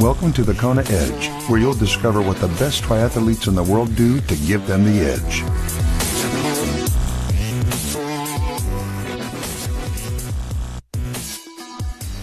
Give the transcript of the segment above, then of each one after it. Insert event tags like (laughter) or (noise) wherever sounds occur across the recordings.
Welcome to the Kona Edge, where you'll discover what the best triathletes in the world do to give them the edge.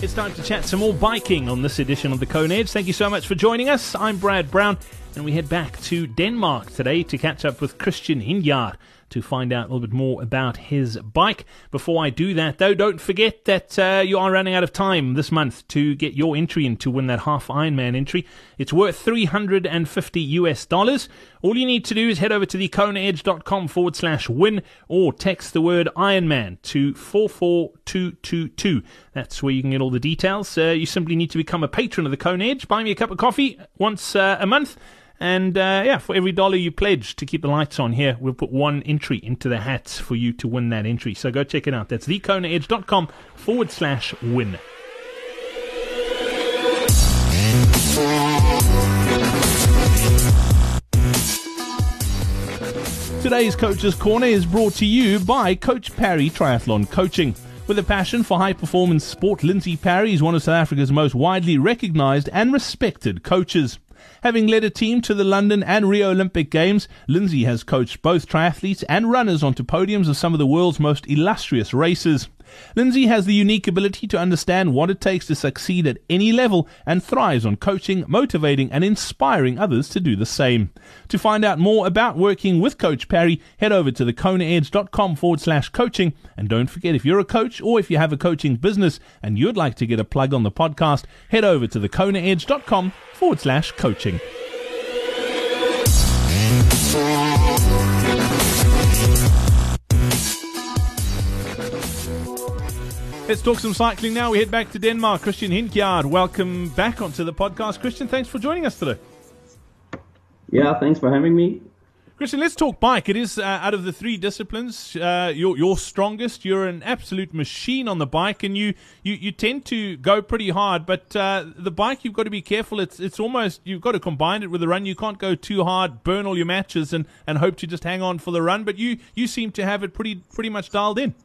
It's time to chat some more biking on this edition of the Kona Edge. Thank you so much for joining us. I'm Brad Brown, and we head back to Denmark today to catch up with Kristian Hindkjaer to find out a little bit more about his bike. Before I do that, though, don't forget that uh, you are running out of time this month to get your entry in to win that half Ironman entry. It's worth 350 US dollars. All you need to do is head over to thekonaedge.com forward slash win or text the word Ironman to 44222. That's where you can get all the details. Uh, you simply need to become a patron of the Kona Edge. Buy me a cup of coffee once uh, a month and uh, yeah, for every dollar you pledge to keep the lights on here, we'll put one entry into the hats for you to win that entry. So go check it out. That's thekonaedge.com forward slash win. Today's Coach's Corner is brought to you by Coach Parry Triathlon Coaching. With a passion for high performance sport, Lindsay Parry is one of South Africa's most widely recognized and respected coaches. Having led a team to the London and Rio Olympic Games, Lindsay has coached both triathletes and runners onto podiums of some of the world's most illustrious races. Lindsay has the unique ability to understand what it takes to succeed at any level and thrives on coaching, motivating, and inspiring others to do the same. To find out more about working with Coach Parry, head over to thekonaedge.com forward slash coaching. And don't forget, if you're a coach or if you have a coaching business and you'd like to get a plug on the podcast, head over to thekonaedge.com forward slash coaching. Let's talk some cycling now. We head back to Denmark. Kristian Hindkjaer, welcome back onto the podcast. Kristian, thanks for joining us today. Yeah, thanks for having me. Kristian, let's talk bike. It is uh, out of the three disciplines, uh, you're, you're strongest. You're an absolute machine on the bike, and you, you, you tend to go pretty hard. But uh, the bike, you've got to be careful. It's it's almost you've got to combine it with the run. You can't go too hard, burn all your matches, and, and hope to just hang on for the run. But you you seem to have it pretty pretty much dialed in.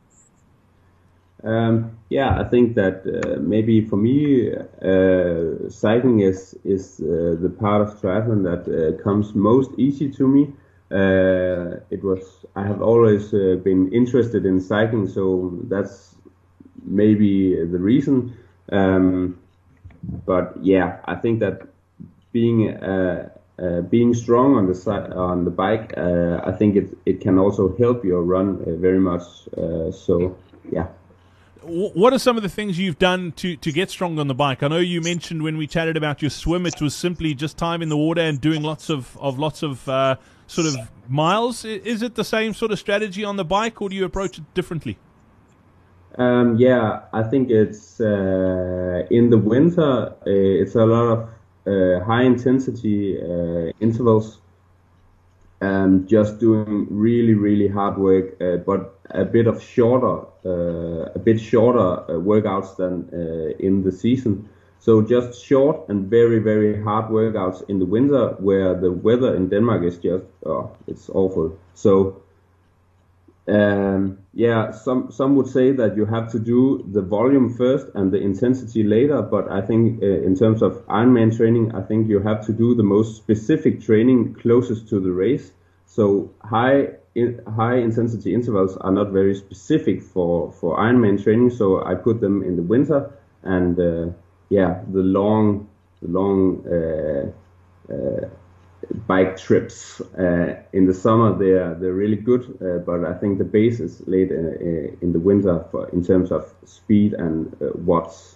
Um, yeah, I think that uh, maybe for me, uh, cycling is is uh, the part of triathlon that uh, comes most easy to me. Uh, it was I have always uh, been interested in cycling, so that's maybe the reason. Um, but yeah, I think that being being strong on the on the bike, I think it it can also help your run very much. so yeah what are some of the things you've done to, to get strong on the bike? I know you mentioned when we chatted about your swim, it was simply just time in the water and doing lots of, of lots of uh, sort of miles. Is it the same sort of strategy on the bike, or do you approach it differently? Um, yeah, I think it's uh, in the winter. Uh, it's a lot of uh, high intensity uh, intervals um, just doing really really hard work, uh, but a bit of shorter, uh, a bit shorter uh, workouts than uh, in the season. So just short and very very hard workouts in the winter, where the weather in Denmark is just oh, it's awful. So um, yeah, some some would say that you have to do the volume first and the intensity later. But I think uh, in terms of Ironman training, I think you have to do the most specific training closest to the race. So high in, high intensity intervals are not very specific for for Ironman training. So I put them in the winter, and uh, yeah, the long the long uh, uh bike trips uh, in the summer they're they're really good uh, but I think the base is laid in, uh, in the winter for, in terms of speed and watts.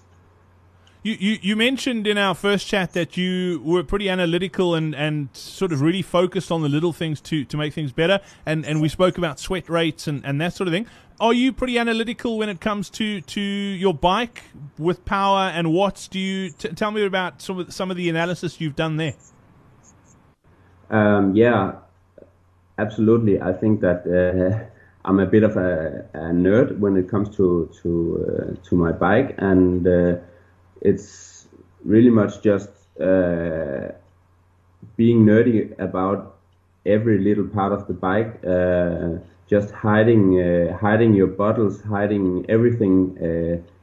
You, you you mentioned in our first chat that you were pretty analytical and, and sort of really focused on the little things to, to make things better and, and we spoke about sweat rates and, and that sort of thing. Are you pretty analytical when it comes to, to your bike with power and watts? Do you t- tell me about some of some of the analysis you've done there? Um, yeah, absolutely. I think that uh, (laughs) I'm a bit of a, a, nerd when it comes to to uh, to my bike, and uh, it's really much just uh, being nerdy about every little part of the bike. Uh, just hiding uh, hiding your bottles, hiding everything,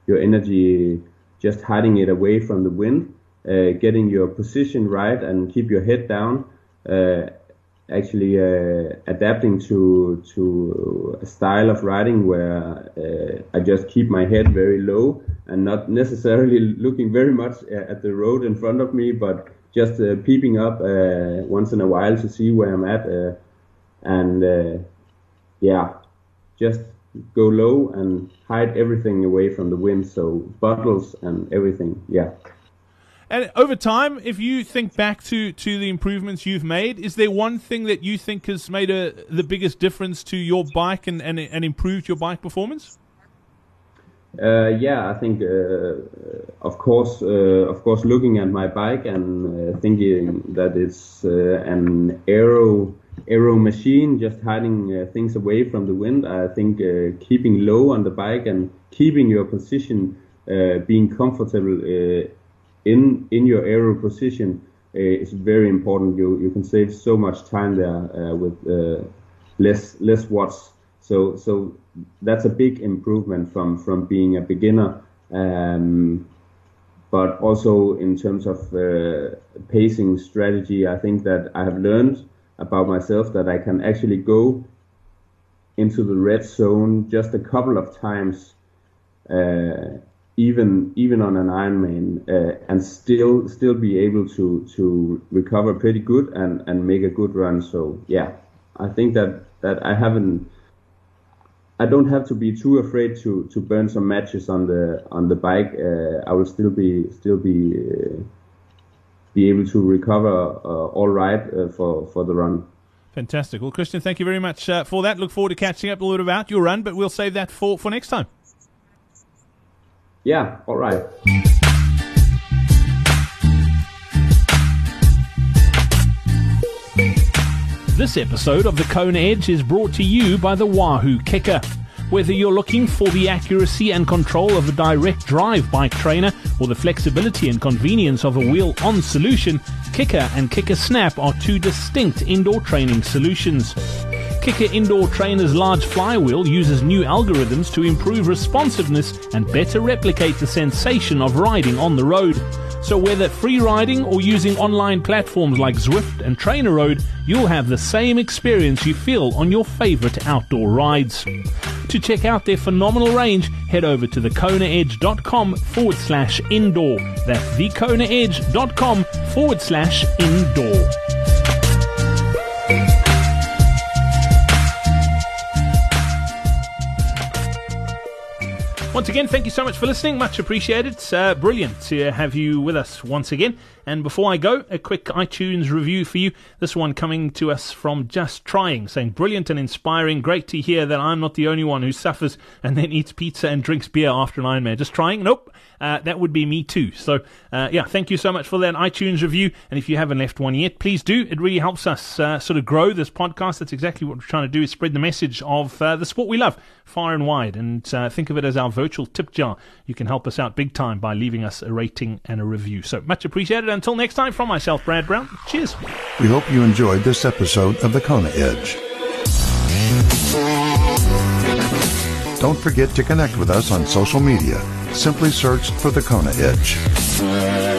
your energy, just hiding it away from the wind uh, getting your position right and keep your head down. Uh, actually uh, adapting to to a style of riding where uh, I just keep my head very low and not necessarily looking very much at the road in front of me, but just uh, peeping up uh, once in a while to see where I'm at, uh, and uh, yeah, just go low and hide everything away from the wind, so bottles and everything, yeah. And over time, if you think back to, to the improvements you've made, is there one thing that you think has made a, the biggest difference to your bike and, and, and improved your bike performance? Uh, yeah, I think, uh, of course, uh, of course, looking at my bike and uh, thinking that it's uh, an aero aero machine, just hiding uh, things away from the wind. I think keeping low on the bike and keeping your position, being comfortable in in your aero position is very important. You you can save so much time there with less less watts so so that's a big improvement from from being a beginner. Um, but also in terms of uh, pacing strategy, I think that I have learned about myself that I can actually go into the red zone just a couple of times, uh, even even on an Ironman, uh, and still still be able to to recover pretty good and and make a good run. So yeah, I think that that I haven't I don't have to be too afraid to, to burn some matches on the on the bike. Uh, I will still be still be uh, be able to recover uh, all right uh, for for the run. Fantastic. Well, Kristian, thank you very much uh, for that. Look forward to catching up a little bit about your run, but we'll save that for for next time. Yeah. All right. This episode of the Kona Edge is brought to you by the Wahoo Kickr. Whether you're looking for the accuracy and control of a direct drive bike trainer or the flexibility and convenience of a wheel on solution, Kickr and Kickr Snap are two distinct indoor training solutions. Kickr Indoor Trainer's large flywheel uses new algorithms to improve responsiveness and better replicate the sensation of riding on the road. So whether free riding or using online platforms like Zwift and TrainerRoad, you'll have the same experience you feel on your favorite outdoor rides. To check out their phenomenal range, head over to thekonaedge.com forward slash indoor. That's thekonaedge.com forward slash indoor. Once again, thank you so much for listening. Much appreciated. Uh, brilliant to have you with us once again. And before I go, a quick iTunes review for you. This one coming to us from Just Trying, saying, Brilliant and inspiring. Great to hear that I'm not the only one who suffers and then eats pizza and drinks beer after an Ironman. Just trying? Nope. Uh, that would be me too. So, uh, yeah, thank you so much for that iTunes review. And if you haven't left one yet, please do. It really helps us uh, sort of grow this podcast. That's exactly what we're trying to do is spread the message of uh, the sport we love far and wide. And uh, think of it as our virtual tip jar. You can help us out big time by leaving us a rating and a review. So much appreciated. Until next time, from myself, Brad Brown, cheers. We hope you enjoyed this episode of The Kona Edge. Don't forget to connect with us on social media. Simply search for The Kona Edge.